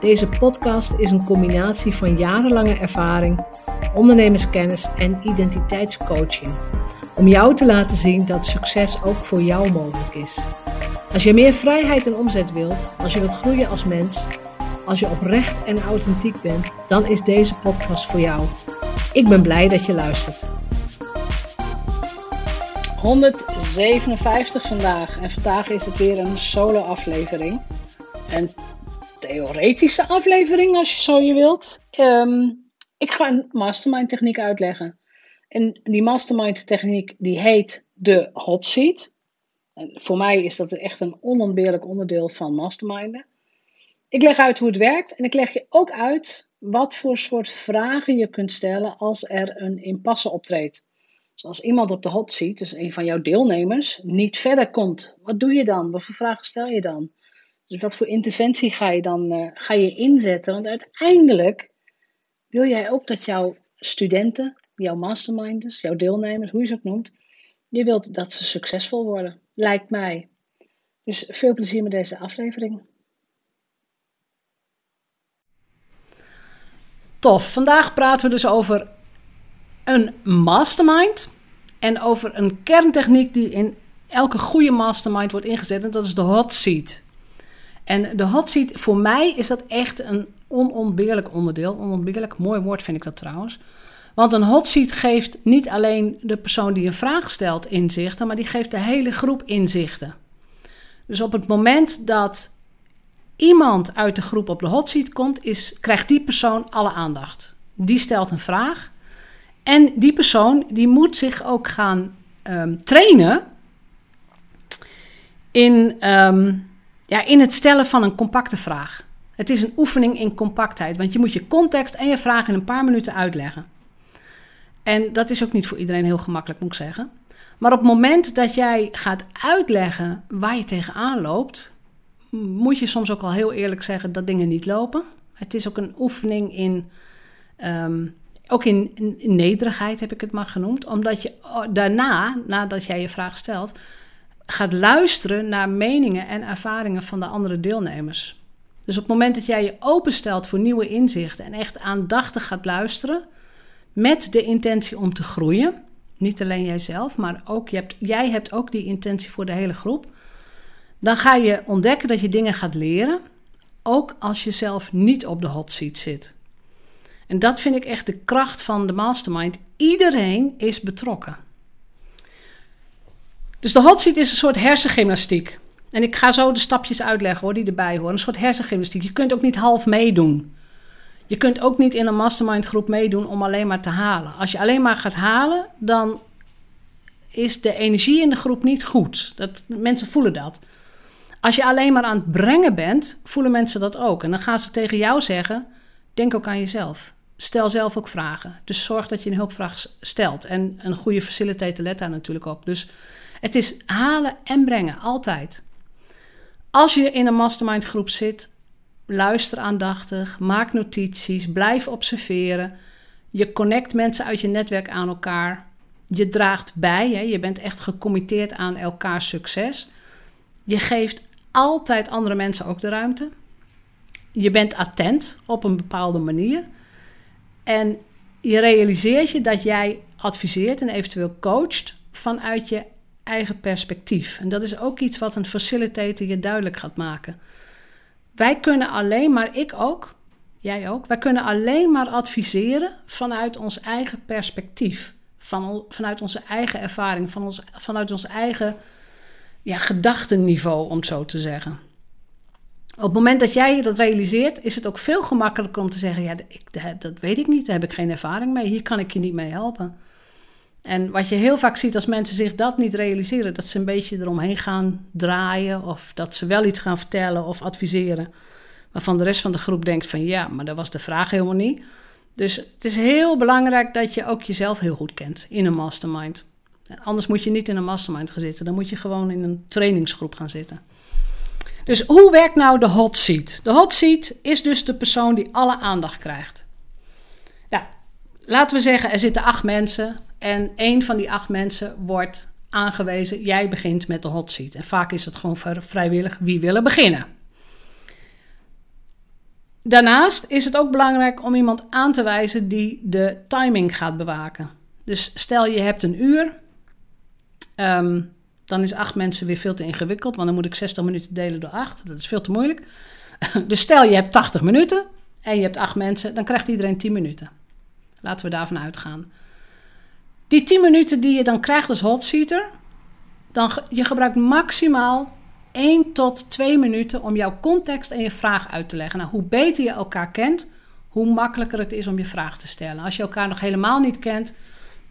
Deze podcast is een combinatie van jarenlange ervaring, ondernemerskennis en identiteitscoaching. Om jou te laten zien dat succes ook voor jou mogelijk is. Als je meer vrijheid en omzet wilt, als je wilt groeien als mens, als je oprecht en authentiek bent, dan is deze podcast voor jou. Ik ben blij dat je luistert. 157 vandaag en vandaag is het weer een solo aflevering. En theoretische aflevering, als je zo je wilt. Ehm, ik ga een mastermind techniek uitleggen. En die mastermind techniek die heet de hot seat. En voor mij is dat echt een onontbeerlijk onderdeel van masterminden. Ik leg uit hoe het werkt en ik leg je ook uit wat voor soort vragen je kunt stellen als er een impasse optreedt. Dus als iemand op de hot seat, dus een van jouw deelnemers, niet verder komt, wat doe je dan? Wat voor vragen stel je dan? Dus wat voor interventie ga je dan uh, ga je inzetten? Want uiteindelijk wil jij ook dat jouw studenten, jouw masterminders, jouw deelnemers, hoe je ze ook noemt, je wilt dat ze succesvol worden, lijkt mij. Dus veel plezier met deze aflevering. Tof, vandaag praten we dus over een mastermind en over een kerntechniek die in elke goede mastermind wordt ingezet en dat is de hot seat. En de hot seat, voor mij is dat echt een onontbeerlijk onderdeel. Onontbeerlijk, mooi woord vind ik dat trouwens. Want een hot seat geeft niet alleen de persoon die een vraag stelt inzichten, maar die geeft de hele groep inzichten. Dus op het moment dat iemand uit de groep op de hot seat komt, is, krijgt die persoon alle aandacht. Die stelt een vraag. En die persoon die moet zich ook gaan um, trainen in um, ja, in het stellen van een compacte vraag. Het is een oefening in compactheid, want je moet je context en je vraag in een paar minuten uitleggen. En dat is ook niet voor iedereen heel gemakkelijk, moet ik zeggen. Maar op het moment dat jij gaat uitleggen waar je tegenaan loopt, moet je soms ook al heel eerlijk zeggen dat dingen niet lopen. Het is ook een oefening in, um, ook in, nederigheid heb ik het maar genoemd, omdat je oh, daarna, nadat jij je vraag stelt, gaat luisteren naar meningen en ervaringen van de andere deelnemers. Dus op het moment dat jij je openstelt voor nieuwe inzichten en echt aandachtig gaat luisteren, met de intentie om te groeien, niet alleen jijzelf, maar ook je hebt, jij hebt ook die intentie voor de hele groep, dan ga je ontdekken dat je dingen gaat leren, ook als je zelf niet op de hot seat zit. En dat vind ik echt de kracht van de mastermind. Iedereen is betrokken. Dus de hot seat is een soort hersengymnastiek. En ik ga zo de stapjes uitleggen hoor, die erbij horen. Een soort hersengymnastiek. Je kunt ook niet half meedoen. Je kunt ook niet in een mastermind groep meedoen om alleen maar te halen. Als je alleen maar gaat halen, dan is de energie in de groep niet goed. Dat, mensen voelen dat. Als je alleen maar aan het brengen bent, voelen mensen dat ook. En dan gaan ze tegen jou zeggen: denk ook aan jezelf. Stel zelf ook vragen. Dus zorg dat je een hulpvraag stelt. En een goede facilitator let daar natuurlijk op. Dus het is halen en brengen, altijd. Als je in een mastermind groep zit, luister aandachtig, maak notities, blijf observeren. Je connect mensen uit je netwerk aan elkaar. Je draagt bij, hè? je bent echt gecommitteerd aan elkaars succes. Je geeft altijd andere mensen ook de ruimte. Je bent attent op een bepaalde manier. En je realiseert je dat jij adviseert en eventueel coacht vanuit je eigen perspectief. En dat is ook iets wat een facilitator je duidelijk gaat maken. Wij kunnen alleen maar, ik ook, jij ook, wij kunnen alleen maar adviseren vanuit ons eigen perspectief. Van, vanuit onze eigen ervaring, van ons, vanuit ons eigen ja, gedachtenniveau, om zo te zeggen. Op het moment dat jij je dat realiseert, is het ook veel gemakkelijker om te zeggen: Ja, ik, dat weet ik niet, daar heb ik geen ervaring mee, hier kan ik je niet mee helpen. En wat je heel vaak ziet als mensen zich dat niet realiseren, dat ze een beetje eromheen gaan draaien of dat ze wel iets gaan vertellen of adviseren, waarvan de rest van de groep denkt van ja, maar dat was de vraag helemaal niet. Dus het is heel belangrijk dat je ook jezelf heel goed kent in een mastermind. Anders moet je niet in een mastermind gaan zitten. Dan moet je gewoon in een trainingsgroep gaan zitten. Dus hoe werkt nou de hot seat? De hot seat is dus de persoon die alle aandacht krijgt. Ja, laten we zeggen, er zitten acht mensen. En één van die acht mensen wordt aangewezen. Jij begint met de hot seat. En vaak is het gewoon vrijwillig wie willen beginnen. Daarnaast is het ook belangrijk om iemand aan te wijzen die de timing gaat bewaken. Dus stel je hebt een uur, ehm, dan is acht mensen weer veel te ingewikkeld, want dan moet ik 60 minuten delen door acht. Dat is veel te moeilijk. dus stel je hebt 80 minuten en je hebt acht mensen, dan krijgt iedereen 10 minuten. Laten we daarvan uitgaan. Die 10 minuten die je dan krijgt als hotseater, dan je gebruikt maximaal 1 tot 2 minuten om jouw context en je vraag uit te leggen. Nou, hoe beter je elkaar kent, hoe makkelijker het is om je vraag te stellen. Als je elkaar nog helemaal niet kent,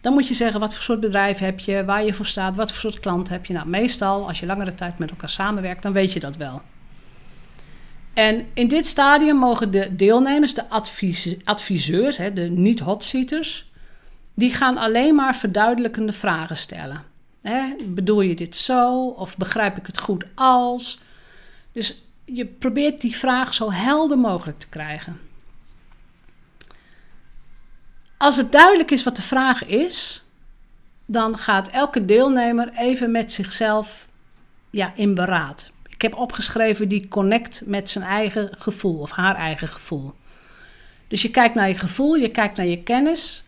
dan moet je zeggen wat voor soort bedrijf heb je, waar je voor staat, wat voor soort klant heb je. Nou, meestal als je langere tijd met elkaar samenwerkt, dan weet je dat wel. En in dit stadium mogen de deelnemers, de adviseurs, hè, de niet-hotseaters, die gaan alleen maar verduidelijkende vragen stellen. Bedoel je dit zo? Of begrijp ik het goed als? Dus je probeert die vraag zo helder mogelijk te krijgen. Als het duidelijk is wat de vraag is, dan gaat elke deelnemer even met zichzelf ja, in beraad. Ik heb opgeschreven die connect met zijn eigen gevoel of haar eigen gevoel. Dus je kijkt naar je gevoel, je kijkt naar je kennis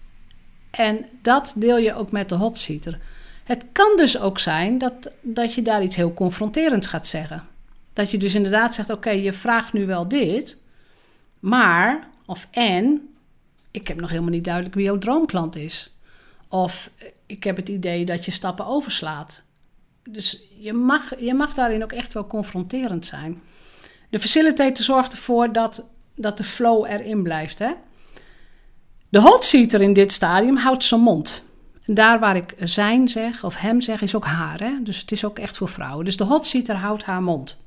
en dat deel je ook met de hotseater. Het kan dus ook zijn dat, dat je daar iets heel confronterends gaat zeggen. Dat je dus inderdaad zegt: Oké, je vraagt nu wel dit, maar, of en, ik heb nog helemaal niet duidelijk wie jouw droomklant is. Of ik heb het idee dat je stappen overslaat. Dus je mag, je mag daarin ook echt wel confronterend zijn. De facilitator zorgt ervoor dat, dat de flow erin blijft. Hè? De hotseater in dit stadium houdt zijn mond. En daar waar ik zijn zeg, of hem zeg, is ook haar. Hè? Dus het is ook echt voor vrouwen. Dus de hotseater houdt haar mond.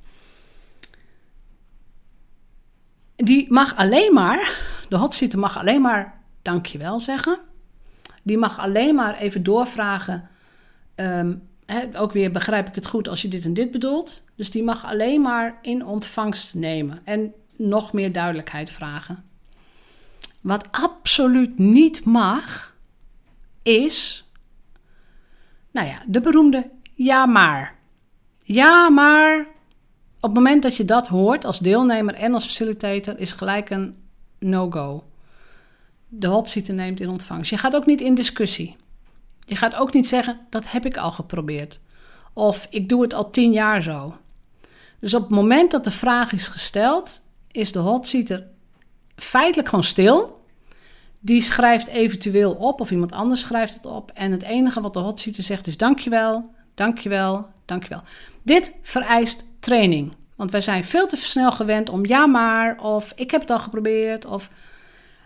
Die mag alleen maar, de hotseater mag alleen maar dankjewel zeggen. Die mag alleen maar even doorvragen. Um, ook weer begrijp ik het goed als je dit en dit bedoelt. Dus die mag alleen maar in ontvangst nemen en nog meer duidelijkheid vragen. Wat absoluut niet mag, is, nou ja, de beroemde ja maar. Ja maar. Op het moment dat je dat hoort als deelnemer en als facilitator, is gelijk een no-go. De hotseater neemt in ontvangst. Je gaat ook niet in discussie. Je gaat ook niet zeggen, dat heb ik al geprobeerd. Of ik doe het al tien jaar zo. Dus op het moment dat de vraag is gesteld, is de hotseater feitelijk gewoon stil. Die schrijft eventueel op of iemand anders schrijft het op. En het enige wat de hotseater zegt is dankjewel, dankjewel, dankjewel. Dit vereist training. Want wij zijn veel te snel gewend om ja maar of ik heb het al geprobeerd of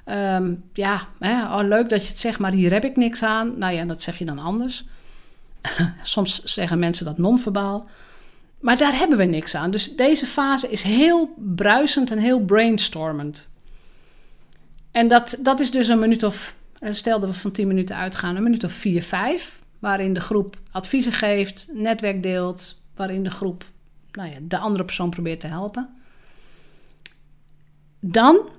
Ehm, ja, hè, oh, leuk dat je het zegt, maar hier heb ik niks aan. Nou ja, dat zeg je dan anders. Soms zeggen mensen dat non-verbaal. Maar daar hebben we niks aan. Dus deze fase is heel bruisend en heel brainstormend. En dat, dat is dus een minuut of, eh, stel dat we van 10 minuten uitgaan, een minuut of 4, 5. Waarin de groep adviezen geeft, netwerk deelt, waarin de groep nou ja, de andere persoon probeert te helpen. Dan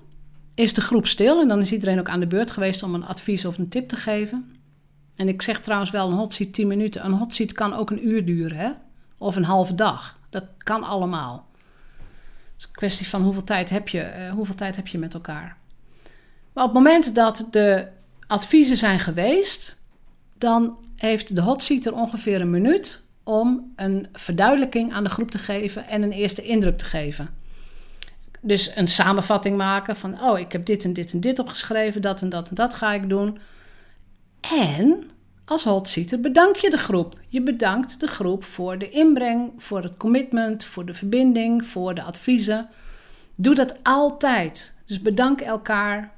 is de groep stil en dan is iedereen ook aan de beurt geweest om een advies of een tip te geven. En ik zeg trouwens wel een hot seat 10 minuten. Een hot seat kan ook een uur duren, hè? Of een halve dag. Dat kan allemaal. Het is een kwestie van hoeveel tijd heb je, uh, hoeveel tijd heb je met elkaar. Maar op het moment dat de adviezen zijn geweest, dan heeft de hot seat er ongeveer een minuut om een verduidelijking aan de groep te geven en een eerste indruk te geven dus een samenvatting maken van, oh, ik heb dit en dit en dit opgeschreven, dat en dat en dat ga ik doen. En als hotseater bedank je de groep. Je bedankt de groep voor de inbreng, voor het commitment, voor de verbinding, voor de adviezen. Doe dat altijd. Dus bedank elkaar.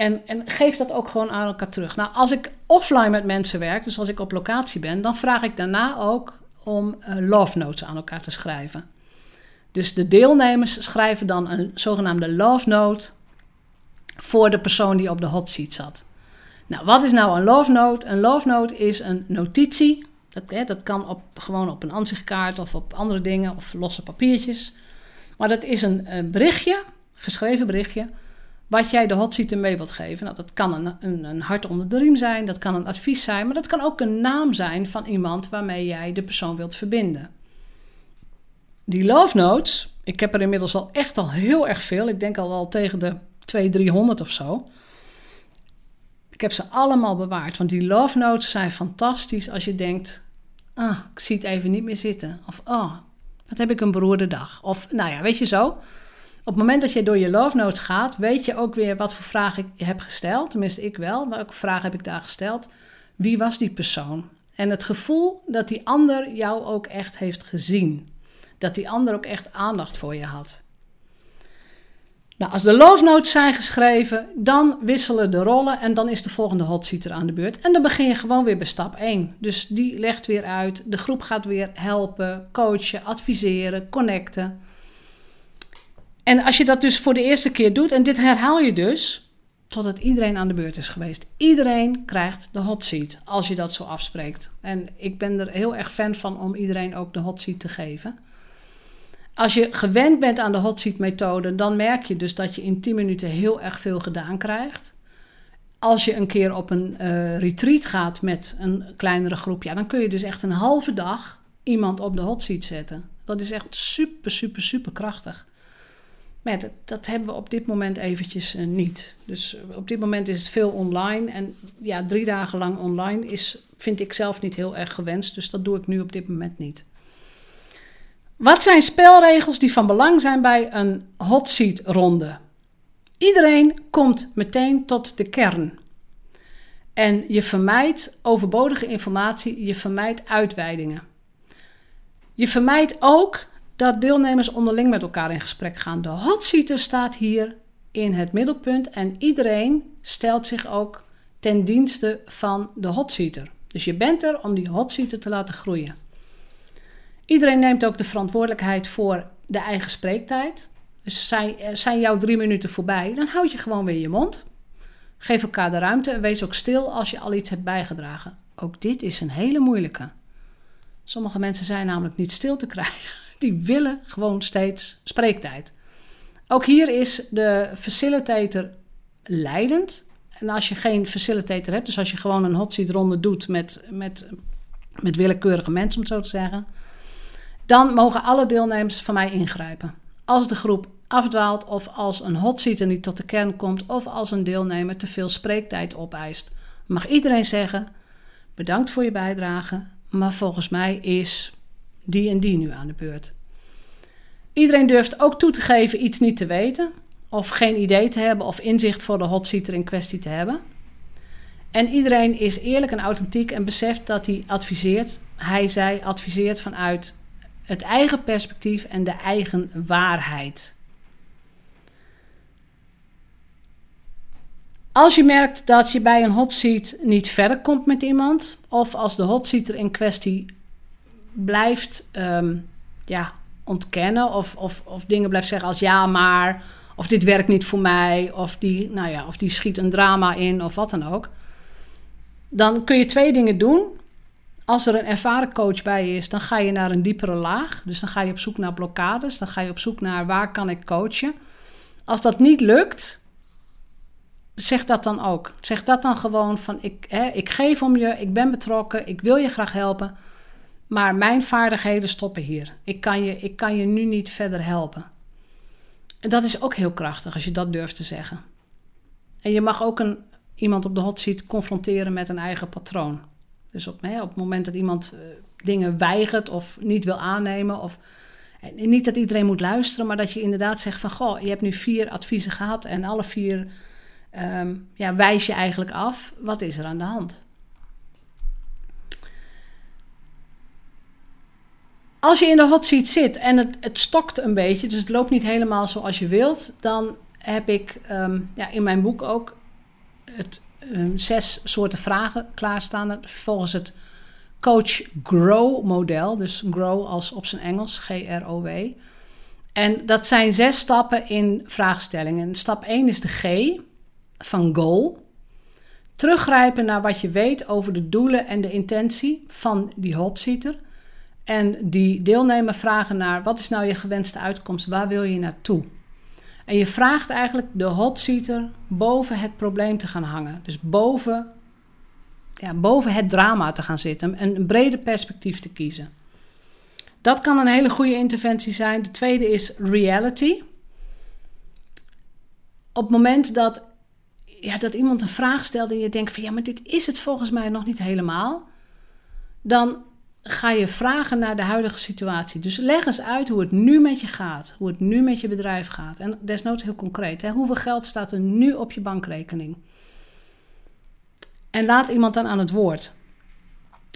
En, en geef dat ook gewoon aan elkaar terug. Nou, als ik offline met mensen werk, dus als ik op locatie ben, dan vraag ik daarna ook om uh, love notes aan elkaar te schrijven. Dus de deelnemers schrijven dan een zogenaamde love note voor de persoon die op de hot seat zat. Nou, wat is nou een love note? Een love note is een notitie. Dat, hè, dat kan op, gewoon op een ansichtkaart of op andere dingen of losse papiertjes. Maar dat is een, een berichtje, geschreven berichtje, wat jij de hot seat mee wilt geven. Nou, dat kan een, een, een hart onder de riem zijn, dat kan een advies zijn, maar dat kan ook een naam zijn van iemand waarmee jij de persoon wilt verbinden. Die love notes, ik heb er inmiddels al echt al heel erg veel. Ik denk al wel tegen de 200, 300 of zo. Ik heb ze allemaal bewaard, want die love notes zijn fantastisch als je denkt, ah, ik zie het even niet meer zitten. Of, oh, wat heb ik een beroerde dag. Of, nou ja, weet je zo. Op het moment dat je door je love notes gaat, weet je ook weer wat voor vraag ik heb gesteld. Tenminste, ik wel. Welke vraag heb ik daar gesteld? Wie was die persoon? En het gevoel dat die ander jou ook echt heeft gezien. Dat die ander ook echt aandacht voor je had. Nou, als de love notes zijn geschreven, dan wisselen de rollen en dan is de volgende hot er aan de beurt. En dan begin je gewoon weer bij stap 1. Dus die legt weer uit, de groep gaat weer helpen, coachen, adviseren, connecten. En als je dat dus voor de eerste keer doet, en dit herhaal je dus, totdat iedereen aan de beurt is geweest. Iedereen krijgt de hot seat, als je dat zo afspreekt. En ik ben er heel erg fan van om iedereen ook de hot seat te geven. Als je gewend bent aan de hot seat methode, dan merk je dus dat je in 10 minuten heel erg veel gedaan krijgt. Als je een keer op een uh, retreat gaat met een kleinere groep, ja, dan kun je dus echt een halve dag iemand op de hot seat zetten. Dat is echt super, super, super krachtig. Maar dat, hebben we op dit moment eventjes uh, niet. Dus op dit moment is het veel online. En ja, drie dagen lang online is, vind ik zelf niet heel erg gewenst. Dus dat doe ik nu op dit moment niet. Wat zijn spelregels die van belang zijn bij een hot seat ronde? Iedereen komt meteen tot de kern. En je vermijdt overbodige informatie, je vermijdt uitweidingen. Je vermijdt ook dat deelnemers onderling met elkaar in gesprek gaan. De hot seater staat hier in het middelpunt en iedereen stelt zich ook ten dienste van de hot seater. Dus je bent er om die hot seater te laten groeien. Iedereen neemt ook de verantwoordelijkheid voor de eigen spreektijd. Dus zijn, eh, zijn jouw drie minuten voorbij, dan houd je gewoon weer je mond. Geef elkaar de ruimte en wees ook stil als je al iets hebt bijgedragen. Ook dit is een hele moeilijke. Sommige mensen zijn namelijk niet stil te krijgen. Die willen gewoon steeds spreektijd. Ook hier is de facilitator leidend. En als je geen facilitator hebt, dus als je gewoon een hot seat ronde doet met, met, met willekeurige mensen, om het zo te zeggen, dan mogen alle deelnemers van mij ingrijpen. Als de groep afdwaalt of als een hotseater niet tot de kern komt of als een deelnemer te veel spreektijd opeist, mag iedereen zeggen: bedankt voor je bijdrage, maar volgens mij is die en die nu aan de beurt. Iedereen durft ook toe te geven iets niet te weten, of geen idee te hebben, of inzicht voor de hotseater in kwestie te hebben. En iedereen is eerlijk en authentiek en beseft dat hij adviseert, hij, zij adviseert vanuit het eigen perspectief en de eigen waarheid. Als je merkt dat je bij een hot seat niet verder komt met iemand, of als de hot seater in kwestie blijft ehm, ja, ontkennen, of, of, of dingen blijft zeggen als ja, maar, of dit werkt niet voor mij, of die, nou ja, of die schiet een drama in, of wat dan ook, dan kun je twee dingen doen. Als er een ervaren coach bij is, dan ga je naar een diepere laag. Dus dan ga je op zoek naar blokkades. Dan ga je op zoek naar waar kan ik coachen. Als dat niet lukt, zeg dat dan ook. Zeg dat dan gewoon van ik, hè, ik geef om je, ik ben betrokken, ik wil je graag helpen. Maar mijn vaardigheden stoppen hier. Ik kan je, ik kan je nu niet verder helpen. En dat is ook heel krachtig als je dat durft te zeggen. En je mag ook een, iemand op de hot seat confronteren met een eigen patroon. Dus op, hè, op het moment dat iemand uh, dingen weigert of niet wil aannemen. Of, en niet dat iedereen moet luisteren, maar dat je inderdaad zegt van... Goh, je hebt nu vier adviezen gehad en alle vier um, ja, wijs je eigenlijk af. Wat is er aan de hand? Als je in de hot seat zit en het, het stokt een beetje, dus het loopt niet helemaal zoals je wilt, dan heb ik um, ja, in mijn boek ook het um, zes soorten vragen klaarstaan. Volgens het Coach Grow model. Dus Grow als op zijn Engels, G-R-O-W. En dat zijn zes stappen in vraagstellingen. Stap 1 is de G. van goal. Teruggrijpen naar wat je weet over de doelen en de intentie van die hotseater. En die deelnemer vragen naar wat is nou je gewenste uitkomst, waar wil je naartoe? En je vraagt eigenlijk de hotseater boven het probleem te gaan hangen. Dus boven, ja, boven het drama te gaan zitten. En een breder perspectief te kiezen. Dat kan een hele goede interventie zijn. De tweede is reality. Op het moment dat, ja, dat iemand een vraag stelt en je denkt van ja, maar dit is het volgens mij nog niet helemaal. Dan ga je vragen naar de huidige situatie. Dus leg eens uit hoe het nu met je gaat, hoe het nu met je bedrijf gaat. En desnoods heel concreet, hè? hoeveel geld staat er nu op je bankrekening? En laat iemand dan aan het woord.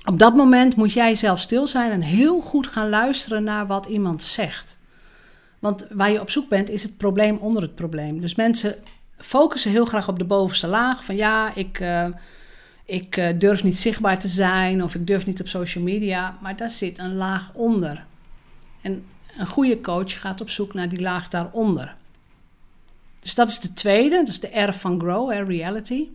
Op dat moment moet jij zelf stil zijn en heel goed gaan luisteren naar wat iemand zegt. Want waar je op zoek bent, is het probleem onder het probleem. Dus mensen focussen heel graag op de bovenste laag. Van ja, ik, uh, ik uh, durf niet zichtbaar te zijn of ik durf niet op social media. Maar daar zit een laag onder. En een goede coach gaat op zoek naar die laag daaronder. Dus dat is de tweede, dat is de R van Grow, hè, reality.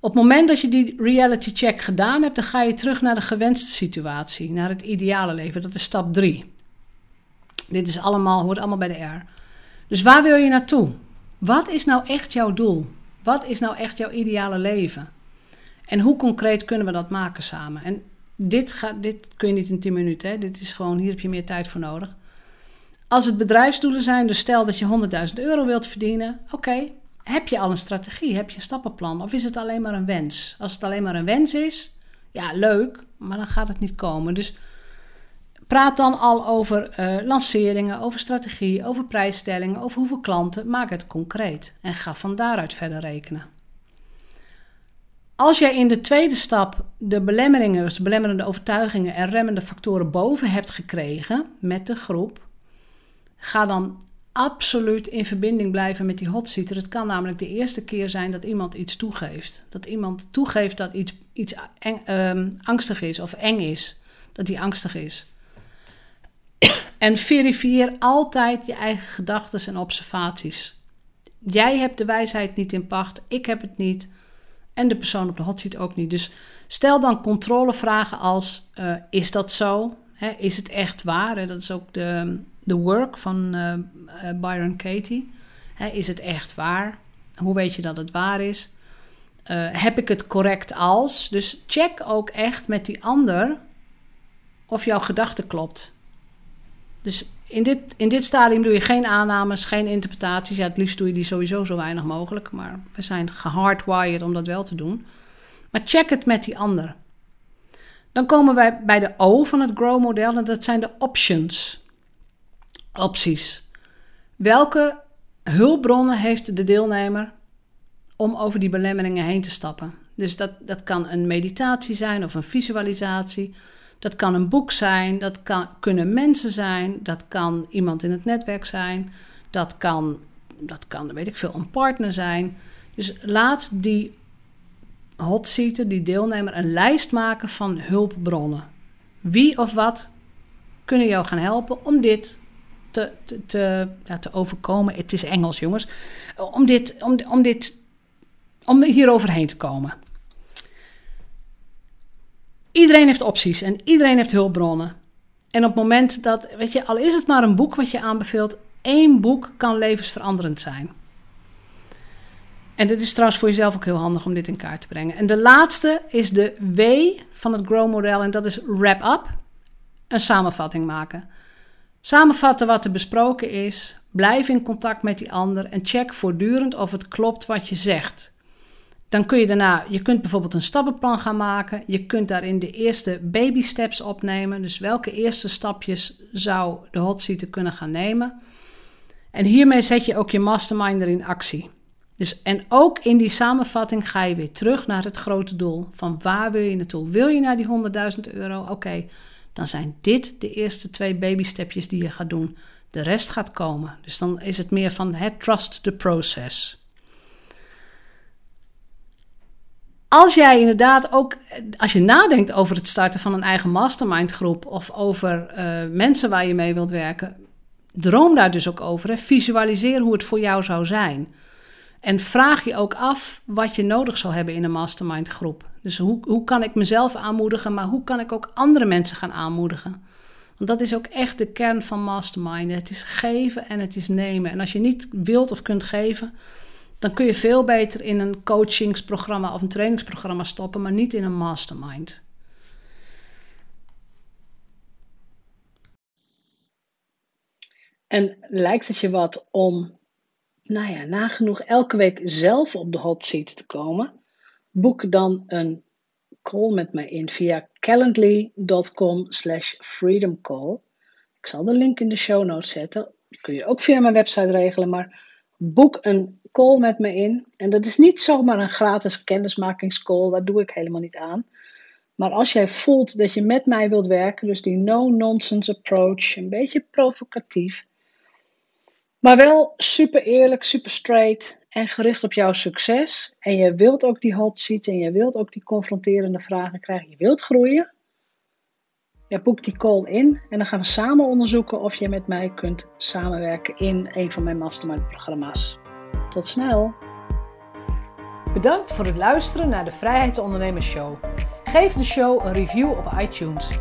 Op het moment dat je die reality check gedaan hebt, dan ga je terug naar de gewenste situatie, naar het ideale leven. Dat is stap 3. Dit is allemaal, hoort allemaal bij de R. Dus waar wil je naartoe? Wat is nou echt jouw doel? Wat is nou echt jouw ideale leven? En hoe concreet kunnen we dat maken samen? En dit, gaat, dit kun je niet in 10 minuten. Hè? Dit is gewoon, hier heb je meer tijd voor nodig. Als het bedrijfsdoelen zijn, dus stel dat je 100.000 euro wilt verdienen, oké, heb je al een strategie? Heb je een stappenplan? Of is het alleen maar een wens? Als het alleen maar een wens is, ja, leuk, maar dan gaat het niet komen. Dus praat dan al over uh, lanceringen, over strategie, over prijsstellingen, over hoeveel klanten. Maak het concreet en ga van daaruit verder rekenen. Als jij in de tweede stap de belemmeringen, dus de belemmerende overtuigingen en remmende factoren boven hebt gekregen met de groep, ga dan absoluut in verbinding blijven met die hotseater. Het kan namelijk de eerste keer zijn dat iemand iets toegeeft. Dat iemand toegeeft dat iets, iets ehm, angstig is of eng is. Dat hij angstig is. En verifieer altijd je eigen gedachten en observaties. Jij hebt de wijsheid niet in pacht, ik heb het niet. En de persoon op de hotseat ook niet. Dus stel dan controlevragen als: uh, is dat zo? is het echt waar? Dat is ook de, The Work van uh, Byron Katie. is het echt waar? Hoe weet je dat het waar is? Heb ik het correct als? Dus check ook echt met die ander of jouw gedachte klopt. Dus in dit, in dit stadium doe je geen aannames, geen interpretaties. Ja, het liefst doe je die sowieso zo weinig mogelijk. Maar we zijn gehardwired om dat wel te doen. Maar check het met die ander. Dan komen wij bij de O van het Grow-model en dat zijn de options opties. Welke hulpbronnen heeft de deelnemer om over die belemmeringen heen te stappen? Dus dat, dat kan een meditatie zijn of een visualisatie. Dat kan een boek zijn, dat kan, kunnen mensen zijn, dat kan iemand in het netwerk zijn, dat kan, dat kan, weet ik veel, een partner zijn. Dus laat die hotseater, die deelnemer, een lijst maken van hulpbronnen. Wie of wat kunnen jou gaan helpen om dit te, te, ja, te overkomen. Het is Engels, jongens. Om, dit, om, om, dit, om hier overheen te komen. Iedereen heeft opties en iedereen heeft hulpbronnen. En op het moment dat, weet je, al is het maar een boek wat je aanbeveelt, één boek kan levensveranderend zijn. En dit is trouwens voor jezelf ook heel handig om dit in kaart te brengen. En de laatste is de W van het Grow-model en dat is wrap up. Een samenvatting maken. Samenvatten wat er besproken is, blijf in contact met die ander en check voortdurend of het klopt wat je zegt. Dan kun je daarna, je kunt bijvoorbeeld een stappenplan gaan maken. Je kunt daarin de eerste baby steps opnemen. Dus welke eerste stapjes zou de hotseater kunnen gaan nemen? En hiermee zet je ook je masterminder in actie. Dus, en ook in die samenvatting ga je weer terug naar het grote doel. Van waar wil je naartoe? Wil je naar die 100.000 euro? Oké, dan zijn dit de eerste twee babystepjes die je gaat doen. De rest gaat komen. Dus dan is het meer van het trust the process. Als jij inderdaad ook, als je nadenkt over het starten van een eigen mastermind groep of over uh, mensen waar je mee wilt werken, droom daar dus ook over. Hè? Visualiseer hoe het voor jou zou zijn. En vraag je ook af wat je nodig zou hebben in een mastermind groep. Dus hoe, hoe kan ik mezelf aanmoedigen, maar hoe kan ik ook andere mensen gaan aanmoedigen? Want dat is ook echt de kern van mastermind. Het is geven en het is nemen. En als je niet wilt of kunt geven, dan kun je veel beter in een coachingsprogramma of een trainingsprogramma stoppen, maar niet in een mastermind. En lijkt het je wat om, nou ja, nagenoeg elke week zelf op de hot seat te komen? Boek dan een call met mij in via calendly.com slash freedomcall. Ik zal de link in de show notes zetten. Die kun je ook via mijn website regelen, maar boek een call met me in. En dat is niet zomaar een gratis kennismakingscall, daar doe ik helemaal niet aan. Maar als jij voelt dat je met mij wilt werken, dus die no-nonsense approach, een beetje provocatief, maar wel super eerlijk, super straight en gericht op jouw succes. En je wilt ook die hot seats en je wilt ook die confronterende vragen krijgen. Je wilt groeien. Ja, boek die call in en dan gaan we samen onderzoeken of je met mij kunt samenwerken in een van mijn mastermind programma's. Tot snel! Bedankt voor het luisteren naar de Vrijheidsondernemers Show. Geef de show een review op iTunes.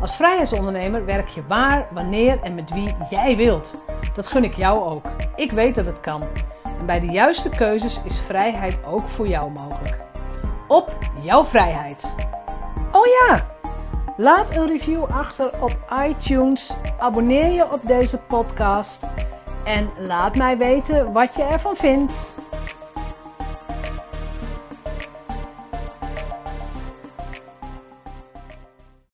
Als vrijheidsondernemer werk je waar, wanneer en met wie jij wilt. Dat gun ik jou ook. Ik weet dat het kan. En bij de juiste keuzes is vrijheid ook voor jou mogelijk. Op jouw vrijheid. Oh ja! Laat een review achter op iTunes. Abonneer je op deze podcast. En laat mij weten wat je ervan vindt.